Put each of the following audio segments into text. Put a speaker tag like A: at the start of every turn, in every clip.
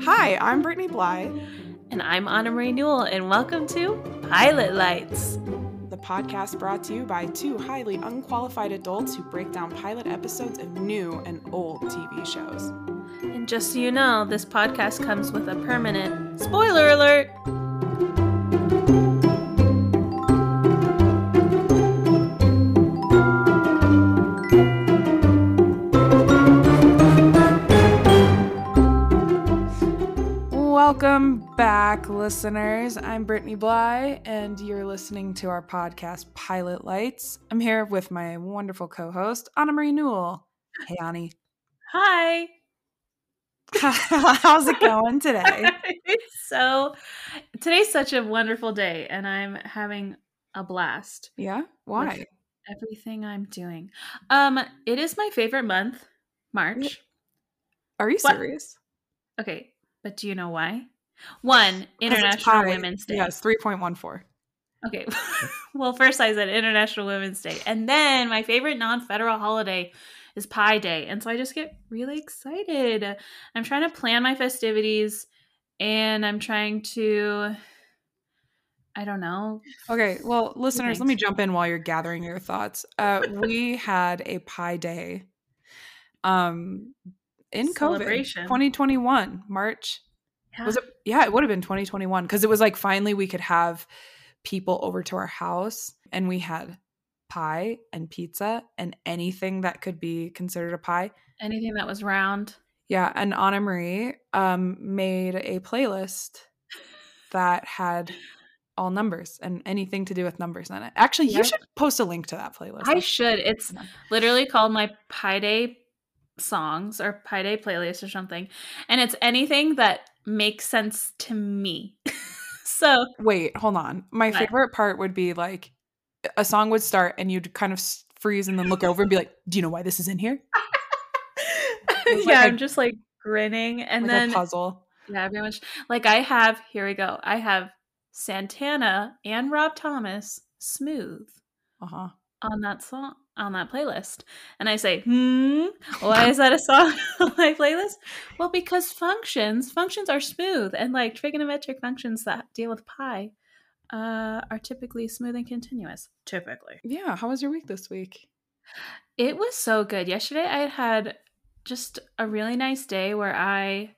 A: Hi, I'm Brittany Bly,
B: And I'm Annemarie Newell, and welcome to Pilot Lights.
A: the podcast brought to you by two highly unqualified adults who break down pilot episodes of new and old TV shows.
B: And just so you know, this podcast comes with a permanent spoiler alert.
A: Back, listeners. I'm Brittany Bly, and you're listening to our podcast, Pilot Lights. I'm here with my wonderful co host, Anna Marie Newell. Hey, Annie.
B: Hi.
A: How's it going today?
B: so, today's such a wonderful day, and I'm having a blast.
A: Yeah? Why?
B: Everything I'm doing. Um, it is my favorite month, March.
A: Are you
B: What?
A: serious?
B: Okay, but do you know why? One, International. Women's Day.
A: Yes, 3.14.
B: Okay. well, first I said International Women's Day. And then my favorite non federal holiday is Pi Day. And so I just get really excited. I'm trying to plan my festivities and I'm trying to, I don't know.
A: Okay, well, listeners, let me jump in while you're gathering your thoughts. Uh, we had a Pi Day um, in COVID,
B: Celebration.
A: 2021, March. Was it? Yeah, it would have been 2021 because it was like finally we could have people over to our house and we had pie and pizza and anything that could be considered a pie.
B: Anything that was round.
A: Yeah, and Annemarie um, made a playlist that had all numbers and anything to do with numbers in it. Actually, you should post a link to that playlist.
B: I should. It's literally called my Pi Day songs or Pi Day playlist or something. And it's anything that makes sense to me. so
A: Wait, hold on. My
B: What?
A: favorite part would be like a song would start and you'd kind of freeze and then look over and be like, "Do you know why this is in here?"
B: Yeah,
A: like a-
B: I'm just like grinning, and
A: like
B: then
A: a puzzle.
B: yeah, very much like I have. Here we go. I have Santana and Rob Thomas "Smooth"
A: Uh huh.
B: on that song on that playlist, and I say, "Hmm, why is that a song on my playlist?" Well, because functions functions are smooth, and like trigonometric functions that deal with pi uh, are typically smooth and continuous. Typically.
A: Yeah. How was your week this week?
B: It was so good. Yesterday I had had just a really nice day where I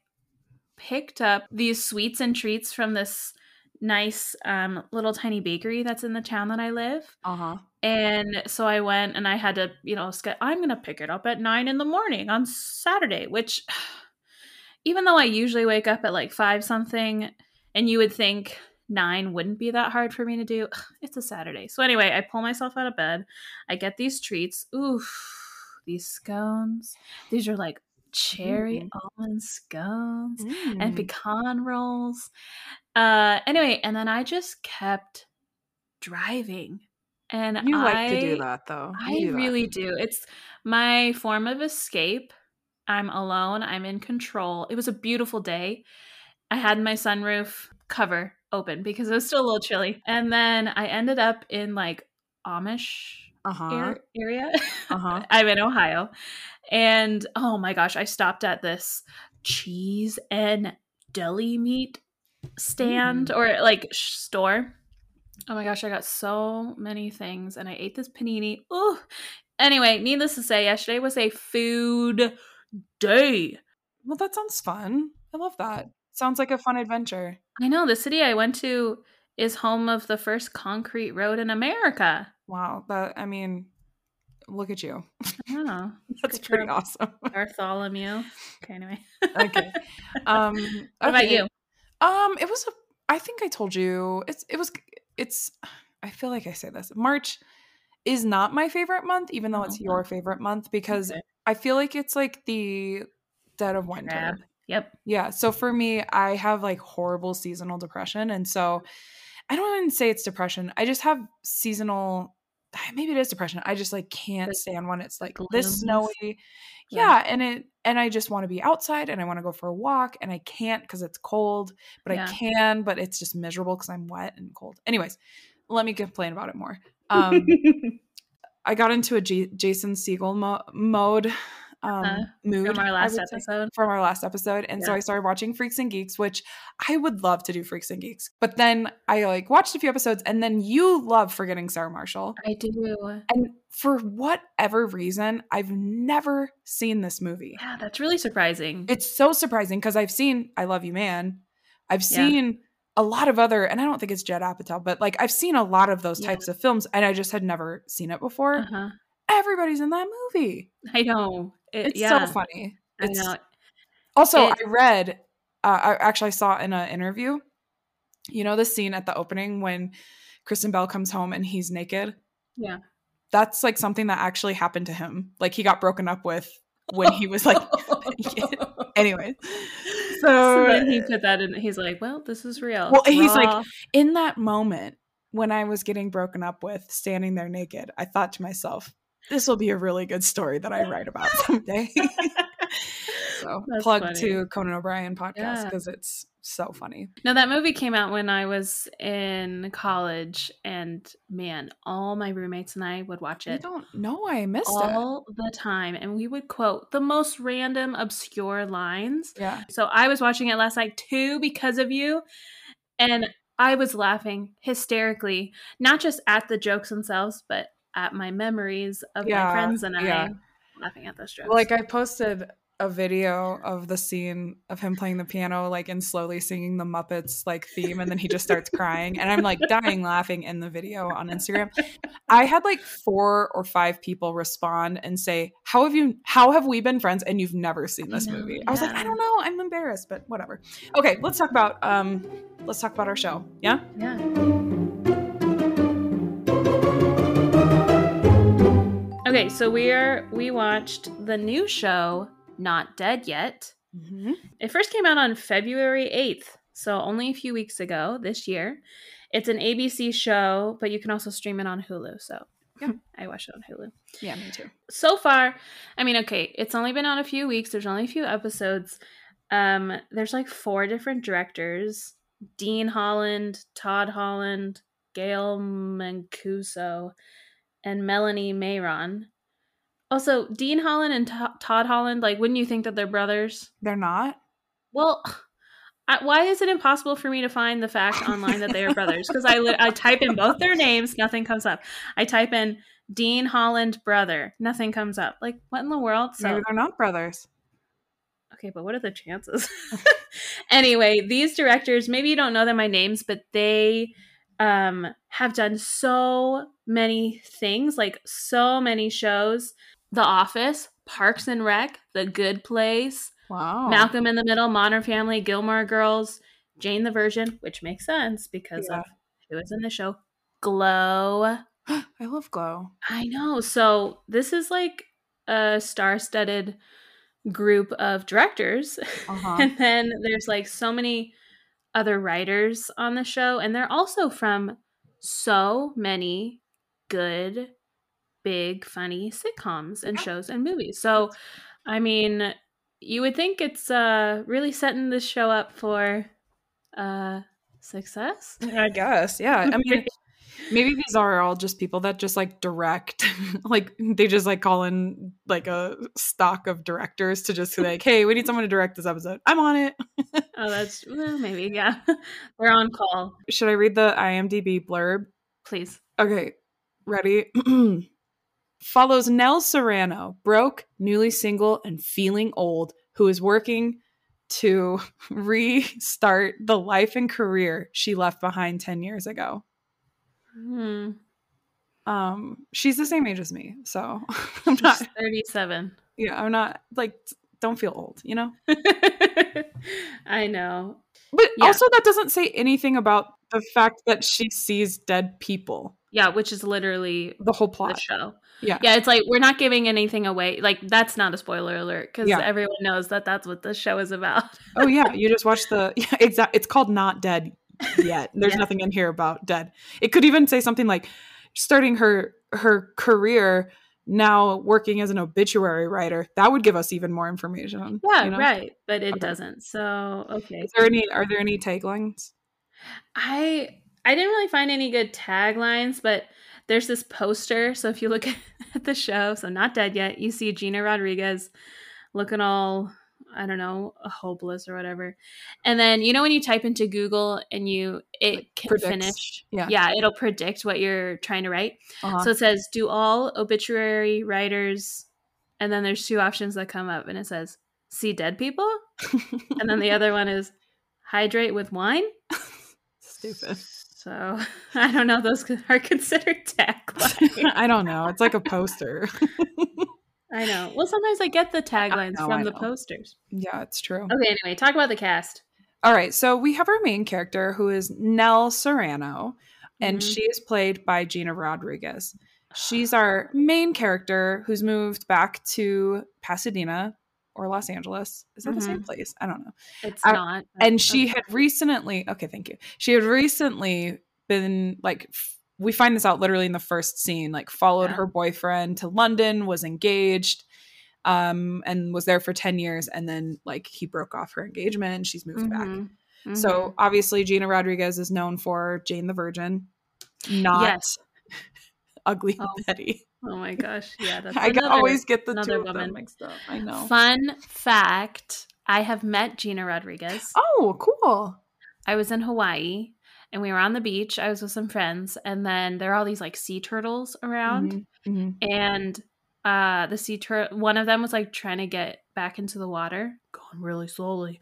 B: picked up these sweets and treats from this nice um, little tiny bakery that's in the town that I live.
A: Uh huh.
B: And so I went and I had to, you know, I'm going to pick it up at nine in the morning on Saturday, which even though I usually wake up at like five something and you would think nine wouldn't be that hard for me to do, it's a Saturday. So anyway, I pull myself out of bed. I get these treats. Oof, these scones. These are like cherry
A: Mm.
B: almond scones and
A: Mm.
B: pecan rolls. Uh anyway, and then I just kept driving. And
A: You
B: I
A: like to do that though. You
B: I
A: do that.
B: really do. It's my form of escape. I'm alone, I'm in control. It was a beautiful day. I had my sunroof cover open because it was still a little chilly. And then I ended up in like Amish
A: Uh huh.
B: ar- area.
A: Uh-huh.
B: I'm in Ohio. And oh my gosh, I stopped at this cheese and deli meat stand
A: Mm.
B: or like store. Oh my gosh, I got so many things and I ate this panini. Ooh. Anyway, needless to say, yesterday was a food day.
A: Well, that sounds fun. I love that. Sounds like a fun adventure.
B: I know the city I went to is home of the first concrete road in America.
A: Wow. That I mean, look at you.
B: Oh,
A: That's pretty
B: job.
A: awesome.
B: Bartholomew. Okay, anyway.
A: okay. Um
B: What about you?
A: Um it was a I think I told you it's it was it's I feel like I say this. March is not my favorite month even though it's
B: Oh.
A: your favorite month because
B: Okay.
A: I feel like it's like the dead of winter.
B: Yep.
A: Yeah. So for me, I have like horrible seasonal depression. And so I don't even say it's depression. I just have seasonal, maybe it is depression. I just like can't stand when it's like this snowy.
B: Yeah.
A: Yeah. And it, and I just want to be outside and I want to go for a walk and I can't because it's cold, but
B: Yeah.
A: I can, but it's just miserable because I'm wet and cold. Anyways, let me complain about it more. Um, I got into a J- Jason Segel mo- mode um
B: Uh,
A: mood
B: From our last
A: say,
B: episode.
A: from our last episode and so i started watching freaks and geeks which i would love to do freaks and geeks but then i like watched a few episodes and then you love forgetting sarah marshall
B: I do.
A: and for whatever reason i've never seen this movie
B: Yeah, that's really surprising.
A: it's so surprising because i've seen i love you man i've
B: Yeah.
A: seen a lot of other and i don't think it's judd apatow but like i've seen a lot of those
B: Yeah.
A: types of films and i just had never seen it before
B: uh-huh.
A: everybody's in that movie
B: I know. It-
A: it's
B: yeah,
A: so funny
B: I
A: it's
B: know.
A: Also,
B: It-
A: I read, uh, I actually saw in an interview, you know, the scene at the opening when Kristen Bell comes home and he's naked?
B: Yeah.
A: That's like something that actually happened to him. Like he got broken up with when he was like, anyway.
B: so
A: So,
B: then he put that in. He's like, "Well, this is real."
A: Well, he's like- in that moment when I was getting broken up with, standing there naked, I thought to myself, this will be a really good story that I write about someday. so
B: That's
A: plug
B: funny.
A: to Conan O'Brien podcast
B: Yeah.
A: because it's so funny.
B: No, that movie came out when I was in college, and man, all my roommates and I would watch it.
A: I don't know. I missed it.
B: all the time, and we would quote the most random, obscure lines.
A: Yeah.
B: So I was watching it last night too because of you, and I was laughing hysterically, not just at the jokes themselves, but at my memories of
A: Yeah,
B: my friends and I
A: yeah.
B: laughing at those jokes.
A: Like I posted a video of the scene of him playing the piano, like and slowly singing the Muppets like theme, and then he just starts crying, and I'm like dying laughing in the video on Instagram. I had like four or five people respond and say, "How have you? How have we been friends?" And you've never seen
B: I
A: this
B: know,
A: movie. I was like. I don't know. I'm embarrassed, but whatever. Okay, let's talk about um, let's talk about our show. Yeah.
B: yeah. Okay, so we're we watched the new show Not Dead Yet.
A: Mm-hmm.
B: It first came out on February 8th, so only a few weeks ago this year. It's an ABC show, but you can also stream it on Hulu. So,
A: Yeah.
B: I watched it on Hulu.
A: Yeah, me too.
B: So far, I mean, okay, it's only been on a few weeks. There's only a few episodes. Um, there's like four different directors: Dean Holland, Todd Holland, Gail Mancuso, and Melanie Mayron. Also, Dean Holland and To- Todd Holland, like, wouldn't you think that they're brothers?
A: They're not.
B: Well, I, why is it impossible for me to find the fact online that they are brothers? Because I li- I type in both their names, nothing comes up. I type in Dean Holland brother, nothing comes up. Like what in the world? So
A: Maybe they're not brothers.
B: okay, but what are the chances? anyway, these directors, maybe you don't know them by names, but they um have done so many things, like so many shows. The Office, Parks and Rec, The Good Place,
A: Wow.
B: Malcolm in the Middle, Modern Family, Gilmore Girls, Jane the Virgin, which makes sense because
A: Yeah.
B: of who is in the show. Glow.
A: I love Glow.
B: I know. So this is like a star-studded group of directors,
A: Uh-huh.
B: and then there's like so many other writers on the show, and they're also from so many good, big, funny sitcoms and shows and movies. So, I mean, you would think it's uh really setting this show up for uh success.
A: I guess. Yeah. I mean, maybe these are all just people that just like direct, like they just like call in like a stock of directors to just be like, hey, we need someone to direct this episode. I'm on it.
B: oh, that's well, maybe yeah. They're on call.
A: Should I read the IMDb blurb?
B: Please.
A: Okay, ready? Follows Nell Serrano, broke, newly single, and feeling old, who is working to restart the life and career she left behind 10 years ago.
B: Hmm.
A: Um, she's the same age as me, so I'm not
B: She's 37.
A: yeah, I'm not like don't feel old, you know?
B: I know.
A: But
B: Yeah.
A: also that doesn't say anything about the fact that she sees dead people.
B: Yeah, which is literally
A: The whole plot.
B: the show.
A: Yeah.
B: Yeah, it's like we're not giving anything away. Like that's not a spoiler alert because
A: Yeah.
B: everyone knows that that's what the show is about.
A: Oh yeah, you just watch the yeah, exact. It's called Not Dead Yet. There's
B: Yeah.
A: nothing in here about dead. It could even say something like starting her her career now working as an obituary writer. That would give us even more information.
B: Yeah,
A: you know?
B: right. But it
A: Okay.
B: doesn't. So okay.
A: Is there any? Are there any taglines?
B: I I didn't really find any good taglines, but there's this poster. So if you look at the show, so not dead yet, you see Gina Rodriguez looking all I don't know, hopeless or whatever. And then you know when you type into Google and you it like can predicts. finish, yeah, yeah, it'll predict what you're trying to write. Uh-huh. So it says, "Do all obituary writers?" And then there's two options that come up, and it says, "See dead people," and then the other one is, "Hydrate with wine."
A: Stupid.
B: So I don't know if those are considered taglines.
A: I don't know. It's like a poster.
B: I know. Well, sometimes I get the taglines know, from the posters.
A: Yeah, it's true.
B: Okay, anyway, talk about the cast.
A: All right, so we have our main character who is Nell Serrano, and mm-hmm. she is played by Gina Rodriguez. She's our main character who's moved back to Pasadena or Los Angeles. Is that mm-hmm. the same mm-hmm. place? I don't know.
B: It's uh, not.
A: And she had recently, okay, thank you. She had recently been like we find this out literally in the first scene like followed yeah. her boyfriend to london was engaged um and was there for 10 years and then like he broke off her engagement and she's moved mm-hmm. back mm-hmm. so obviously gina rodriguez is known for jane the virgin not yes. ugly oh. betty
B: oh my gosh yeah
A: that's i another, always get the two woman. of them mixed up i know
B: fun fact i have met gina rodriguez
A: oh cool
B: i was in hawaii and we were on the beach. I was with some friends, and then there are all these like sea turtles around, mm-hmm. Mm-hmm. and uh, the sea turtle. One of them was like trying to get back into the water, going really slowly.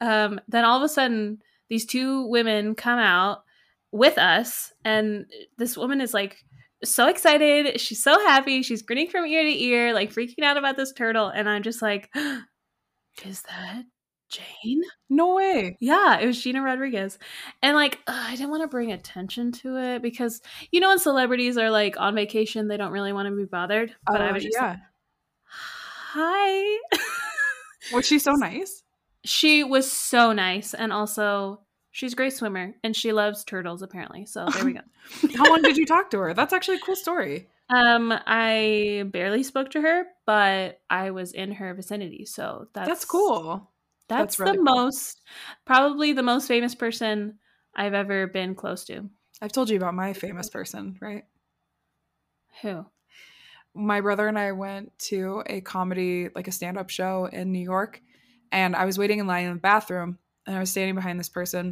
B: Um, then all of a sudden, these two women come out with us, and this woman is like so excited. She's so happy. She's grinning from ear to ear, like freaking out about this turtle, and I'm just like. Is that Jane?
A: No way.
B: Yeah, it was Gina Rodriguez. And like, uh, I didn't want to bring attention to it because you know when celebrities are like on vacation, they don't really want to be bothered. But uh, I was just yeah. Like, Hi.
A: was she so nice?
B: She was so nice and also she's a great swimmer and she loves turtles apparently. So there we go.
A: How long did you talk to her? That's actually a cool story.
B: Um, I barely spoke to her, but I was in her vicinity, so that's
A: that's cool.
B: That's, That's really the cool. most, probably the most famous person I've ever been close to.
A: I've told you about my famous person, right?
B: Who?
A: My brother and I went to a comedy, like a stand up show in New York, and I was waiting in line in the bathroom, and I was standing behind this person.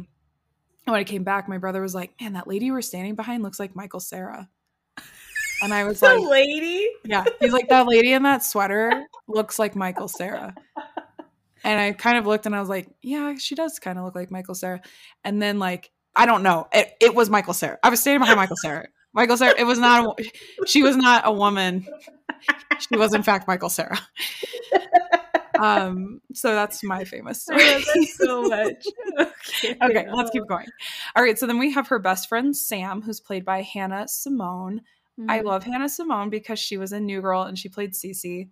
A: And when I came back, my brother was like, Man, that lady you were standing behind looks like Michael Cera." And I was
B: the
A: like,
B: lady?
A: Yeah. He's like, That lady in that sweater looks like Michael Cera." And I kind of looked and I was like, yeah, she does kind of look like Michael Cera." And then like, I don't know. It, it was Michael Cera. I was standing behind Michael Cera. Michael Cera. It was not. A, she was not a woman. She was in fact Michael Cera. Um. So that's my famous story.
B: so much.
A: Okay. okay. Let's keep going. All right. So then we have her best friend Sam, who's played by Hannah Simone. Mm-hmm. I love Hannah Simone because she was a New Girl and she played Cece.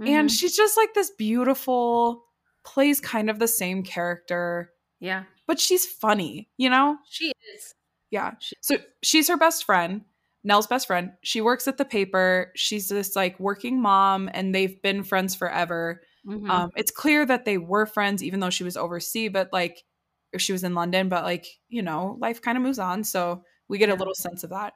A: Mm-hmm. And she's just like this beautiful plays kind of the same character.
B: Yeah.
A: But she's funny, you know?
B: She is.
A: Yeah. So she's her best friend, Nell's best friend. She works at the paper. She's this like working mom, and they've been friends forever. Mm-hmm. Um, it's clear that they were friends, even though she was overseas, but like, if she was in London, but like, you know, life kind of moves on. So we get a little sense of that.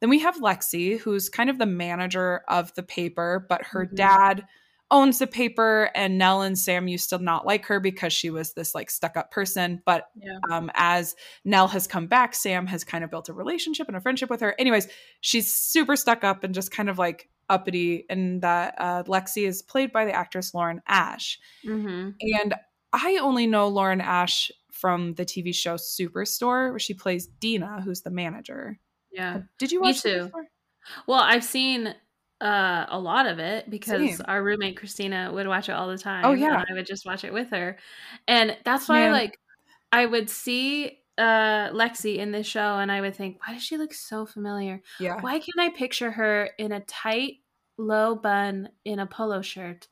A: Then we have Lexi, who's kind of the manager of the paper, but her mm-hmm. dad owns the paper and Nell and Sam used to not like her because she was this like stuck up person but yeah. um, as Nell has come back Sam has kind of built a relationship and a friendship with her anyways she's super stuck up and just kind of like uppity and that uh, Lexi is played by the actress Lauren Ash mm-hmm. and I only know Lauren Ash from the TV show Superstore where she plays Dina who's the manager
B: yeah
A: did you watch Me too.
B: Well, I've seen uh, a lot of it because Same. our roommate Christina would watch it all the time.
A: Oh yeah,
B: I would just watch it with her, and that's why Man. like I would see uh Lexi in this show, and I would think, why does she look so familiar?
A: Yeah,
B: why can't I picture her in a tight low bun in a polo shirt?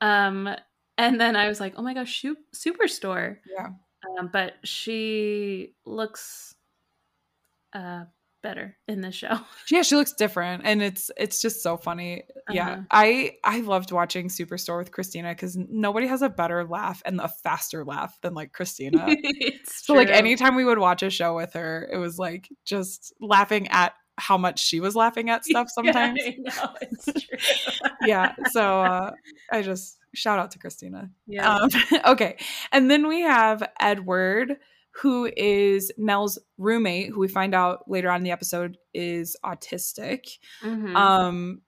B: Um, and then I was like, oh my gosh, Superstore.
A: Yeah,
B: um, but she looks uh better in the show.
A: Yeah, she looks different and it's it's just so funny. Yeah. Uh-huh. I I loved watching Superstore with Christina cuz nobody has a better laugh and a faster laugh than like Christina. so true. like anytime we would watch a show with her, it was like just laughing at how much she was laughing at stuff sometimes.
B: Yeah, know, it's true.
A: yeah. So uh, I just shout out to Christina.
B: Yeah.
A: Um, okay. And then we have Edward, who is Nell's roommate, who we find out later on in the episode is autistic.
B: Mhm.
A: Um,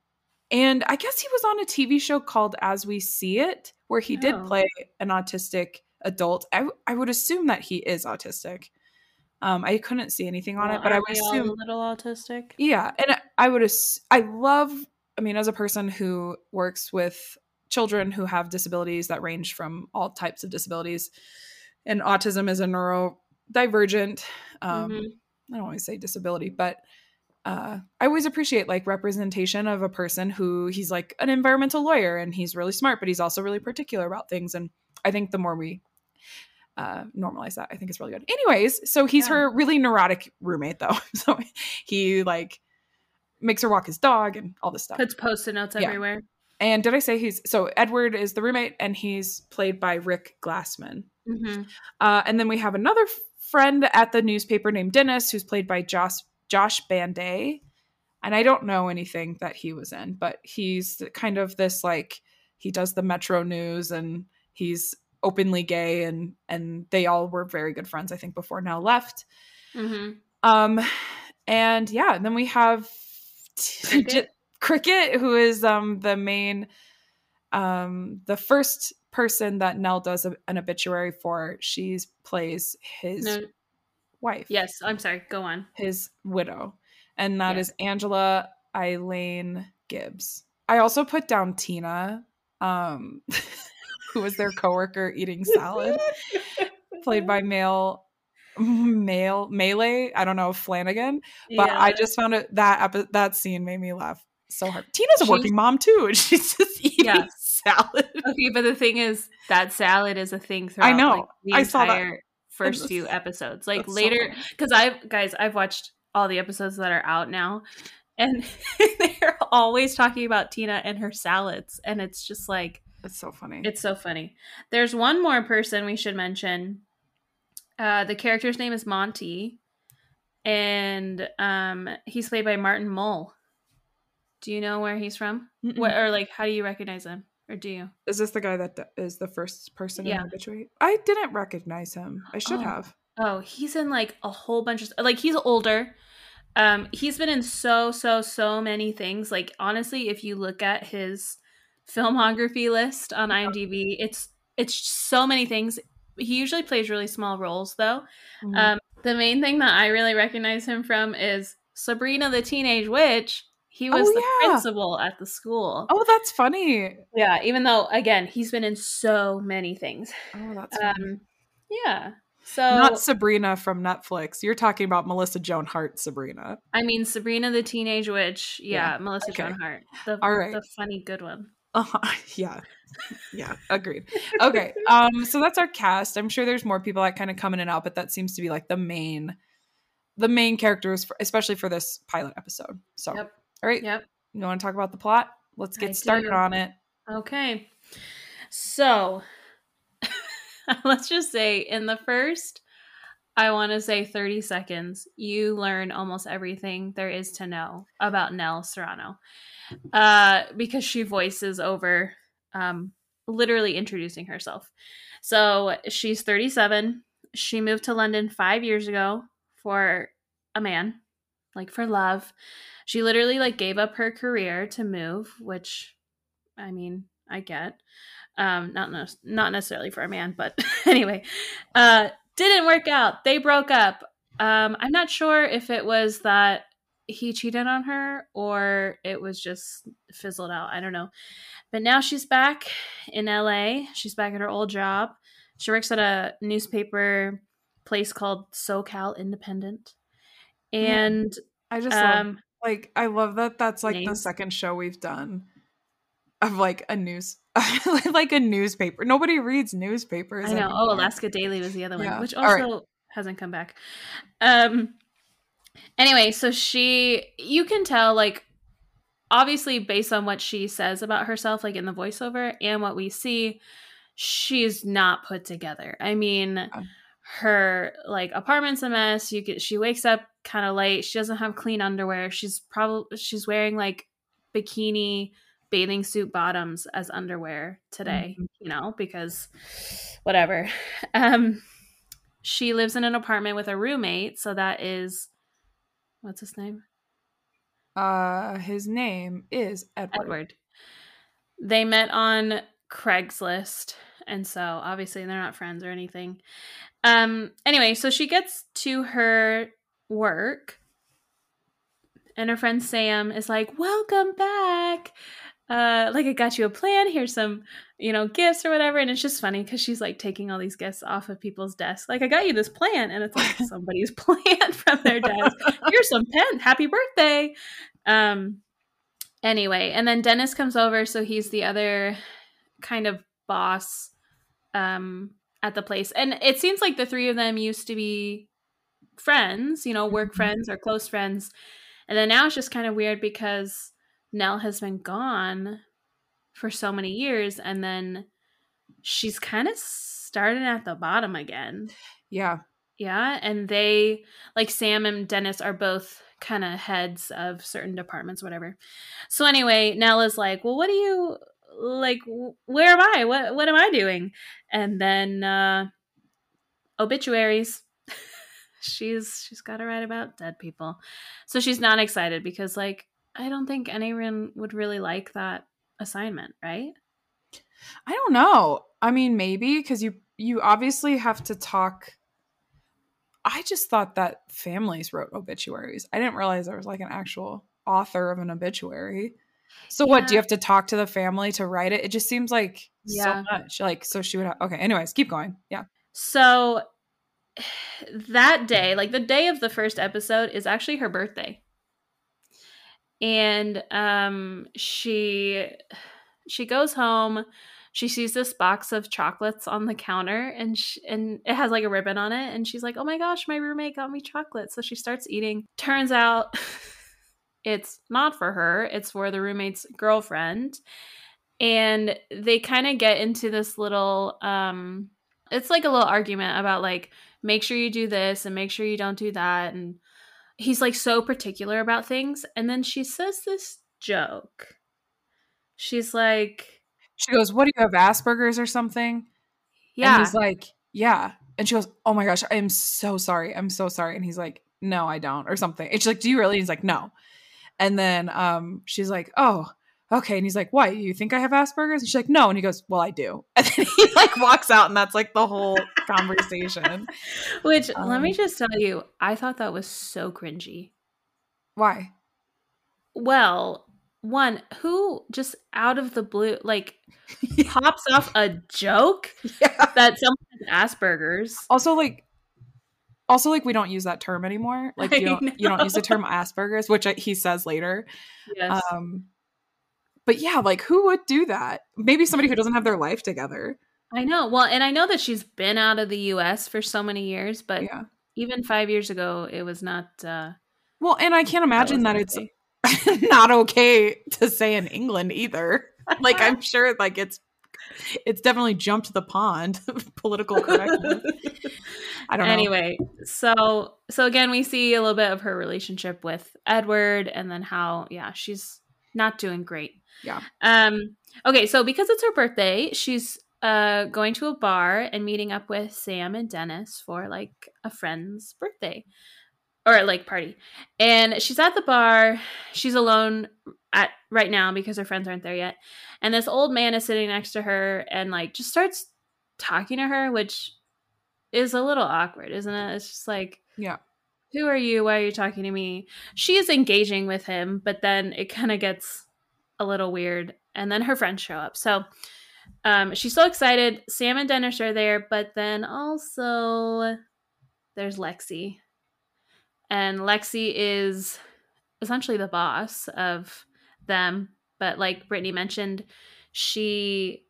A: and I guess he was on a TV show called As We See It, where he did
B: Oh.
A: play an autistic adult. I, I would assume that he is autistic. Um, I couldn't see anything on
B: Well,
A: it, but I would assume
B: a little autistic.
A: yeah, and I- I would. Ass- I love. I mean, as a person who works with children who have disabilities that range from all types of disabilities, and autism is a neurodivergent. Um,
B: Mhm.
A: I don't always say disability, but uh, I always appreciate like representation of a person who he's like an environmental lawyer and he's really smart, but he's also really particular about things. And I think the more we uh, normalize that, I think it's really good. Anyways, so he's
B: Yeah.
A: her really neurotic roommate though. So he like makes her walk his dog and all this stuff.
B: Puts post-it notes
A: Yeah.
B: everywhere.
A: And did I say he's so Edward is the roommate and he's played by Rick Glassman.
B: Hmm
A: Uh, and then we have another friend at the newspaper named Dennis, who's played by Josh Josh Banday. And I don't know anything that he was in, but he's kind of this like he does the Metro News and he's openly gay and and they all were very good friends, I think, before now left.
B: hmm
A: Um, and yeah, and then we have
B: Cricket?
A: Cricket, who is um the main, um the first person that Nell does a- an obituary for. She plays his
B: No,
A: wife,
B: yes, I'm sorry. Go on.
A: his widow, and that
B: Yeah.
A: is Angela Eileen Gibbs. I also put down Tina, um, who was their coworker eating salad, played by male male melee. I don't know Flanagan, but I just found it that that scene made me laugh so hard. Tina's a
B: She's-
A: working mom too, and she's just eating
B: Yeah.
A: Salad.
B: Okay, but the thing is, that salad is a thing throughout.
A: I know.
B: Like, the
A: I saw that.
B: first few episodes. Like later, because I've guys, I've watched all the episodes that are out now, and they're always talking about Tina and her salads, and it's just like
A: It's so funny.
B: it's so funny. There's one more person we should mention. Uh, the character's name is Monty, and um, he's played by Martin Mull. Do you know where he's from? What or like how do you recognize him? Or do you?
A: Is this the guy that is the first person in
B: Yeah.
A: the obituary? I didn't recognize him. I should
B: Oh.
A: have.
B: Oh, he's in like a whole bunch of like he's older. Um he's been in so so so many things. Like honestly, if you look at his filmography list on IMDb, it's it's so many things. He usually plays really small roles though.
A: Mhm.
B: Um the main thing that I really recognize him from is Sabrina the Teenage Witch. He was
A: Oh,
B: the
A: yeah.
B: principal at the school.
A: oh, that's funny.
B: Yeah, even though again, he's been in so many things.
A: Oh, that's funny.
B: Um yeah. So
A: not Sabrina from Netflix. You're talking about Melissa Joan Hart Sabrina.
B: I mean, Sabrina the Teenage Witch. Yeah,
A: Yeah,
B: Melissa
A: okay.
B: Joan Hart. The,
A: All right.
B: the funny good one.
A: Uh-huh. Yeah. Yeah, agreed. Okay. Um so that's our cast. I'm sure there's more people that kind of come in and out, but that seems to be like the main the main characters for, especially for this pilot episode. So,
B: Yep.
A: All right.
B: Yep.
A: You want to talk about the plot? Let's get
B: I
A: started
B: do.
A: on it.
B: Okay. So let's just say in the first, I want to say 30 seconds, you learn almost everything there is to know about Nell Serrano. Uh, because she voices over um, literally introducing herself. So she's 37. She moved to London five years ago for a man, like for love. She literally like gave up her career to move, which I mean, I get. Um, not not necessarily for a man, but anyway, uh, didn't work out. They broke up. Um, I'm not sure if it was that he cheated on her or it was just fizzled out. I don't know. But now she's back in LA. She's back at her old job. She works at a newspaper place called SoCal Independent. And
A: I just
B: um,
A: like I love that that's like the second show we've done of like a news like a newspaper. Nobody reads newspapers.
B: I know. Oh. Alaska Daily was the other one,
A: Yeah.
B: which
A: All right.
B: also hasn't come back. Um. Anyway, so she, you can tell, like, obviously based on what she says about herself, like in the voiceover, and what we see, she's not put together. I mean, her like apartment's a mess. You get she wakes up kind of late. She doesn't have clean underwear. She's probably she's wearing like bikini bathing suit bottoms as underwear today, mm-hmm. you know, because whatever. Um she lives in an apartment with a roommate, so that is what's his name?
A: Uh his name is Edward. Edward.
B: They met on Craigslist, and so obviously they're not friends or anything. Um anyway, so she gets to her work and her friend Sam is like, "Welcome back." Uh, like I got you a plan. Here's some, you know, gifts or whatever. And it's just funny because she's like taking all these gifts off of people's desks. Like I got you this plan, and it's like somebody's plan from their desk. Here's some pen. Happy birthday. Um. Anyway, and then Dennis comes over, so he's the other kind of boss, um, at the place. And it seems like the three of them used to be friends, you know, work mm-hmm. friends or close friends. And then now it's just kind of weird because Nell has been gone for so many years and then she's kind of starting at the bottom again.
A: Yeah.
B: Yeah. And they, like Sam and Dennis, are both kind of heads of certain departments, whatever. So anyway, Nell is like, well, what do you like? Where am I? What What am I doing? And then uh obituaries. she's she's got to write about dead people, so she's not excited because like I don't think anyone would really like that assignment, right?
A: I don't know. I mean, maybe because you you obviously have to talk. I just thought that families wrote obituaries. I didn't realize there was like an actual author of an obituary. So yeah. what? Do you have to talk to the family to write it? It just seems like yeah. so much. Like so, she would. Have, okay. Anyways, keep going. Yeah.
B: So that day, like the day of the first episode, is actually her birthday and um she she goes home she sees this box of chocolates on the counter and she, and it has like a ribbon on it and she's like oh my gosh my roommate got me chocolate so she starts eating turns out it's not for her it's for the roommate's girlfriend. And they kind of get into this little um it's like a little argument about like make sure you do this and make sure you don't do that. And he's like so particular about things. And then she says this joke. She's like
A: she goes what do you have asperger's or something? Yeah. and he's like yeah. And she goes oh my gosh i am so sorry. I'm so sorry. And he's like no i don't or something. And she's like do you really? And he's like no and then um she's like oh okay. And he's like, why? You think I have Asperger's? And she's like, no. And he goes, well, I do. And then he like walks out and that's like the whole conversation.
B: Which um, let me um, just tell you, I thought that was so cringy.
A: Why?
B: Well, one, who just out of the blue, like pops off a joke yeah. that someone has Asperger's.
A: Also, like, also like we don't use that term anymore like you don't you don't use the term asperger's which he says later yes. um but yeah, like who would do that? Maybe somebody who doesn't have their life together.
B: I know. Well, and I know that she's been out of the US for so many years, but yeah. even 5 years ago it was not uh
A: Well, and I can't imagine that, that it's not okay to say in England either. like I'm sure like it's it's definitely jumped the pond political correctness.
B: I don't know. Anyway, so so again we see a little bit of her relationship with Edward and then how yeah, she's not doing great.
A: Yeah.
B: Um okay, so because it's her birthday, she's uh going to a bar and meeting up with Sam and Dennis for like a friend's birthday or like party. And she's at the bar. She's alone at right now because her friends aren't there yet. And this old man is sitting next to her and like just starts talking to her, which is a little awkward, isn't it? It's just like,
A: yeah.
B: Who are you? Why are you talking to me? She is engaging with him, but then it kind of gets a little weird. And then her friends show up. So um, she's so excited. Sam and Dennis are there, but then also there's Lexi. And Lexi is essentially the boss of them. But like Brittany mentioned, she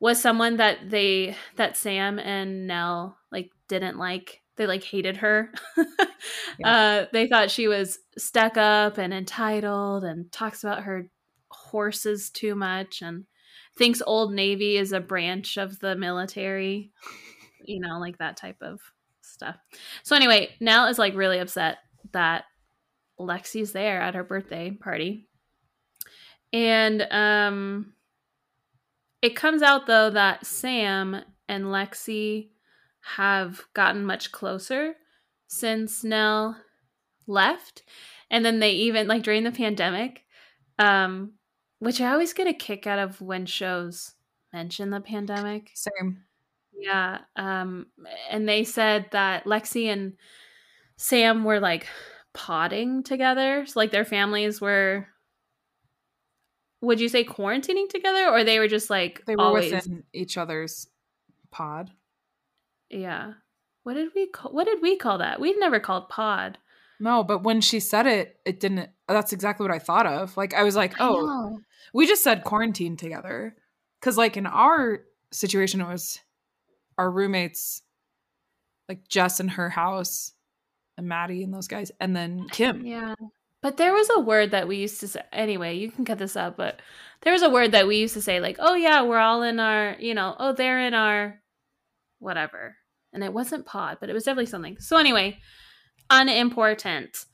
B: was someone that they that Sam and Nell like didn't like. They like hated her. yeah. uh, they thought she was stuck up and entitled and talks about her horses too much and thinks Old Navy is a branch of the military. You know, like that type of stuff. So anyway, Nell is like really upset that Lexi's there at her birthday party. And um it comes out though that Sam and Lexi have gotten much closer since Nell left. And then they even like during the pandemic, um, which I always get a kick out of when shows mention the pandemic.
A: Same.
B: Yeah. Um, and they said that Lexi and Sam were like potting together. So like their families were would you say quarantining together or they were just like
A: they were always... within each other's pod?
B: Yeah. What did we call what did we call that? We've never called pod.
A: No, but when she said it, it didn't that's exactly what I thought of. Like I was like, "Oh, we just said quarantine together." Cuz like in our situation it was our roommates like Jess in her house and Maddie and those guys and then Kim.
B: Yeah. But there was a word that we used to say anyway, you can cut this out, but there was a word that we used to say like, "Oh yeah, we're all in our, you know, oh they're in our whatever." And it wasn't pod, but it was definitely something. So anyway, unimportant.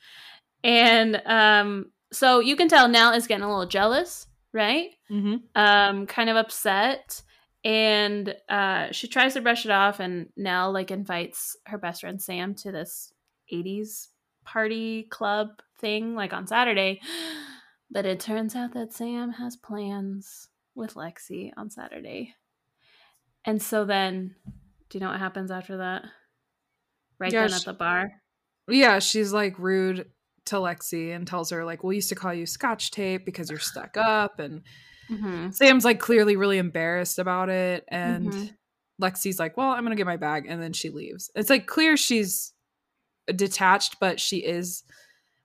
B: And um so you can tell Nell is getting a little jealous, right?
A: Mm-hmm.
B: Um kind of upset and uh she tries to brush it off and Nell like invites her best friend Sam to this 80s party club thing like on Saturday. But it turns out that Sam has plans with Lexi on Saturday. And so then, do you know what happens after that? Right yeah, then she, at the bar?
A: Yeah, she's like rude to Lexi and tells her, like, we used to call you scotch tape because you're stuck up. And mm-hmm. Sam's like clearly really embarrassed about it. And mm-hmm. Lexi's like, well, I'm going to get my bag. And then she leaves. It's like clear she's detached, but she is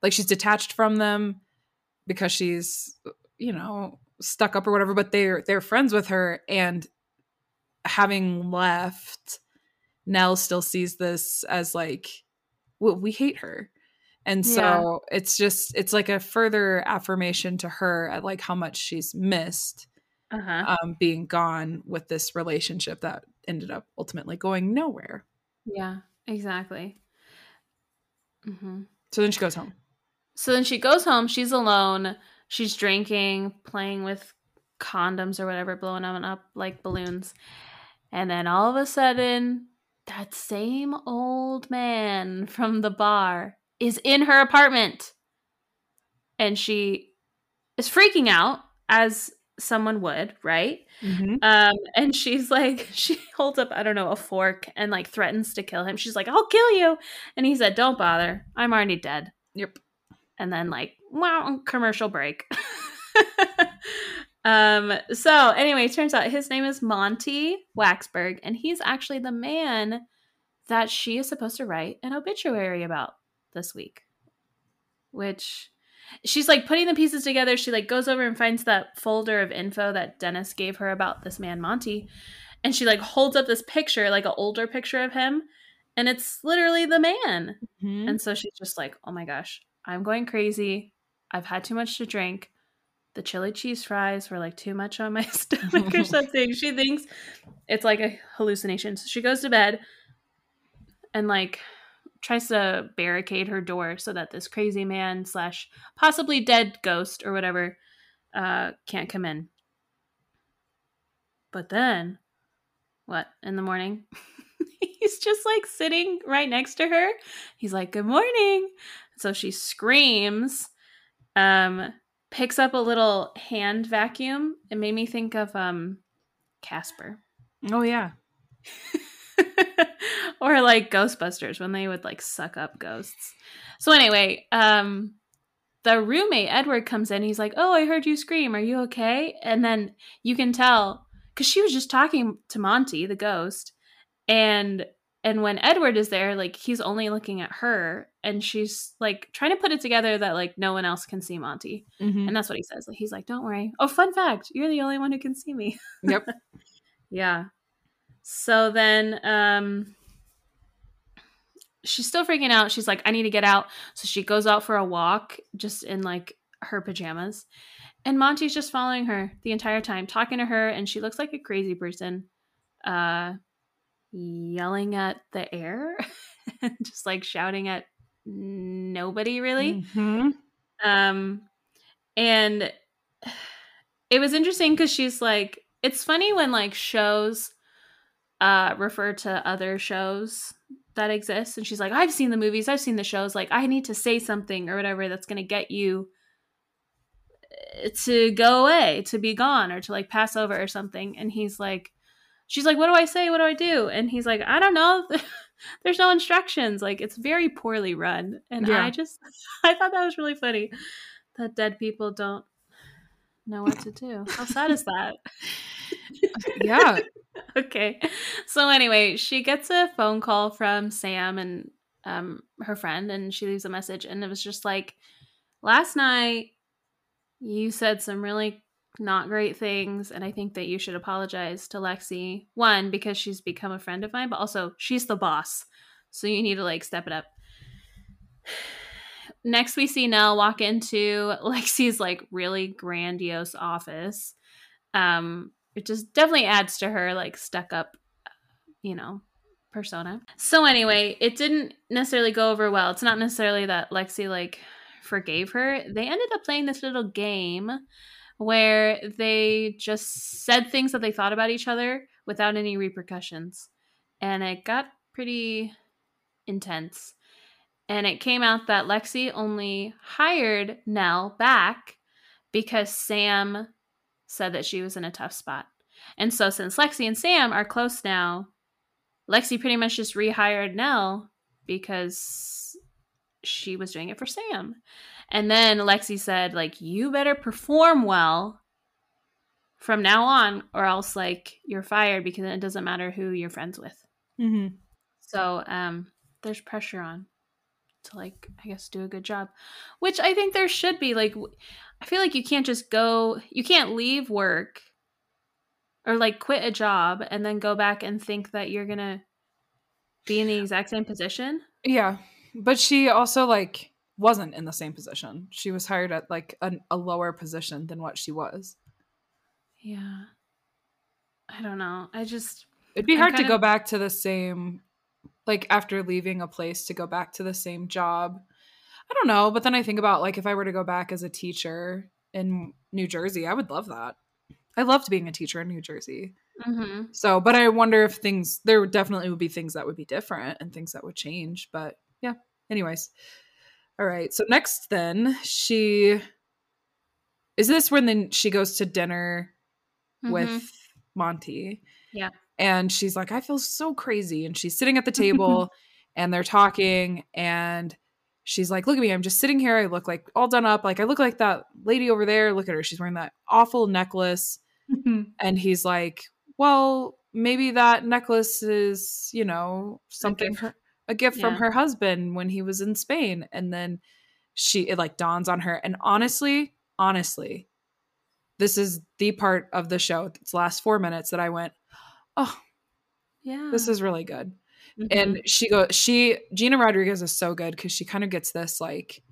A: like she's detached from them because she's you know stuck up or whatever but they're they're friends with her and having left nell still sees this as like well, we hate her and so yeah. it's just it's like a further affirmation to her at like how much she's missed uh-huh. um, being gone with this relationship that ended up ultimately going nowhere
B: yeah exactly
A: mm-hmm. so then she goes home
B: so then she goes home. She's alone. She's drinking, playing with condoms or whatever, blowing them up like balloons. And then all of a sudden, that same old man from the bar is in her apartment. And she is freaking out, as someone would, right? Mm-hmm. Um, and she's like, she holds up, I don't know, a fork and like threatens to kill him. She's like, I'll kill you. And he said, Don't bother. I'm already dead.
A: Yep
B: and then like wow commercial break um so anyway turns out his name is monty waxberg and he's actually the man that she is supposed to write an obituary about this week which she's like putting the pieces together she like goes over and finds that folder of info that dennis gave her about this man monty and she like holds up this picture like an older picture of him and it's literally the man mm-hmm. and so she's just like oh my gosh I'm going crazy. I've had too much to drink. The chili cheese fries were like too much on my stomach or something. She thinks it's like a hallucination. So she goes to bed and like tries to barricade her door so that this crazy man slash possibly dead ghost or whatever uh can't come in. But then what in the morning? He's just like sitting right next to her. He's like, Good morning. So she screams, um, picks up a little hand vacuum. It made me think of um, Casper.
A: Oh, yeah.
B: or like Ghostbusters when they would like suck up ghosts. So anyway, um the roommate Edward comes in. He's like, "Oh, I heard you scream. Are you okay?" And then you can tell cuz she was just talking to Monty, the ghost, and and when Edward is there, like he's only looking at her and she's like trying to put it together that like no one else can see Monty. Mm-hmm. And that's what he says. Like he's like, "Don't worry. Oh, fun fact, you're the only one who can see me."
A: Yep.
B: yeah. So then um she's still freaking out. She's like, "I need to get out." So she goes out for a walk just in like her pajamas. And Monty's just following her the entire time, talking to her and she looks like a crazy person. Uh yelling at the air and just like shouting at nobody really. Mm-hmm. Um, and it was interesting because she's like, it's funny when like shows uh refer to other shows that exists and she's like i've seen the movies i've seen the shows like i need to say something or whatever that's going to get you eh, to go away to be gone or to like pass over or something. And he's like she's like what do i say? What do i do? And he's like i don't know. There's no instructions. Like it's very poorly run. And yeah. i just i thought that was really funny that dead people don't know what to do how sad is that
A: yeah
B: okay. So anyway, she gets a phone call from Sam and um her friend and she leaves a message and it was just like last night you said some really not great things and I think that you should apologize to Lexi. One because she's become a friend of mine, but also she's the boss. So you need to like step it up. Next we see Nell walk into Lexi's like really grandiose office. Um it just definitely adds to her like stuck up, you know, persona. So anyway, it didn't necessarily go over well. It's not necessarily that Lexi like forgave her. They ended up playing this little game where they just said things that they thought about each other without any repercussions. And it got pretty intense. And it came out that Lexi only hired Nell back because Sam said that she was in a tough spot. And so since Lexi and Sam are close now, Lexi pretty much just rehired Nell because she was doing it for Sam. And then Lexi said, like, you better perform well from now on, or else like you're fired because it doesn't matter who you're friends with. Mm-hmm. So um, there's pressure on to like I guess do a good job, which I think there should be. Like I feel like you can't just go, you can't leave work or like quit a job and then go back and think that you're to be in the exact same position.
A: Yeah. But she also like wasn't in the same position. She was hired at like a, a lower position than what she was.
B: Yeah. I don't know. I just
A: It'd be hard to go back to the same like after leaving a place to go back to the same job I don't know, but then I think about like if I were to go back as a teacher in New Jersey, I would love that. I loved being a teacher in New Jersey. Mm-hmm. So, but I wonder if things there definitely would be things that would be different and things that would change. But yeah, anyways. All right. So next, then she is this when then she goes to dinner mm-hmm. with Monty.
B: Yeah.
A: And she's like, I feel so crazy. And she's sitting at the table and they're talking and she's like, Look at me, I'm just sitting here. I look like all done up. Like, I look like that lady over there. Look at her. She's wearing that awful necklace. Mm-hmm. And he's like, Well, maybe that necklace is, you know, something, a gift, a gift yeah. from her husband when he was in Spain. And then she, it like dawns on her. And honestly, honestly, this is the part of the show, it's last four minutes that I went, Oh, yeah, this is really good. Mm-hmm. And she goes, she, Gina Rodriguez is so good because she kind of gets this like,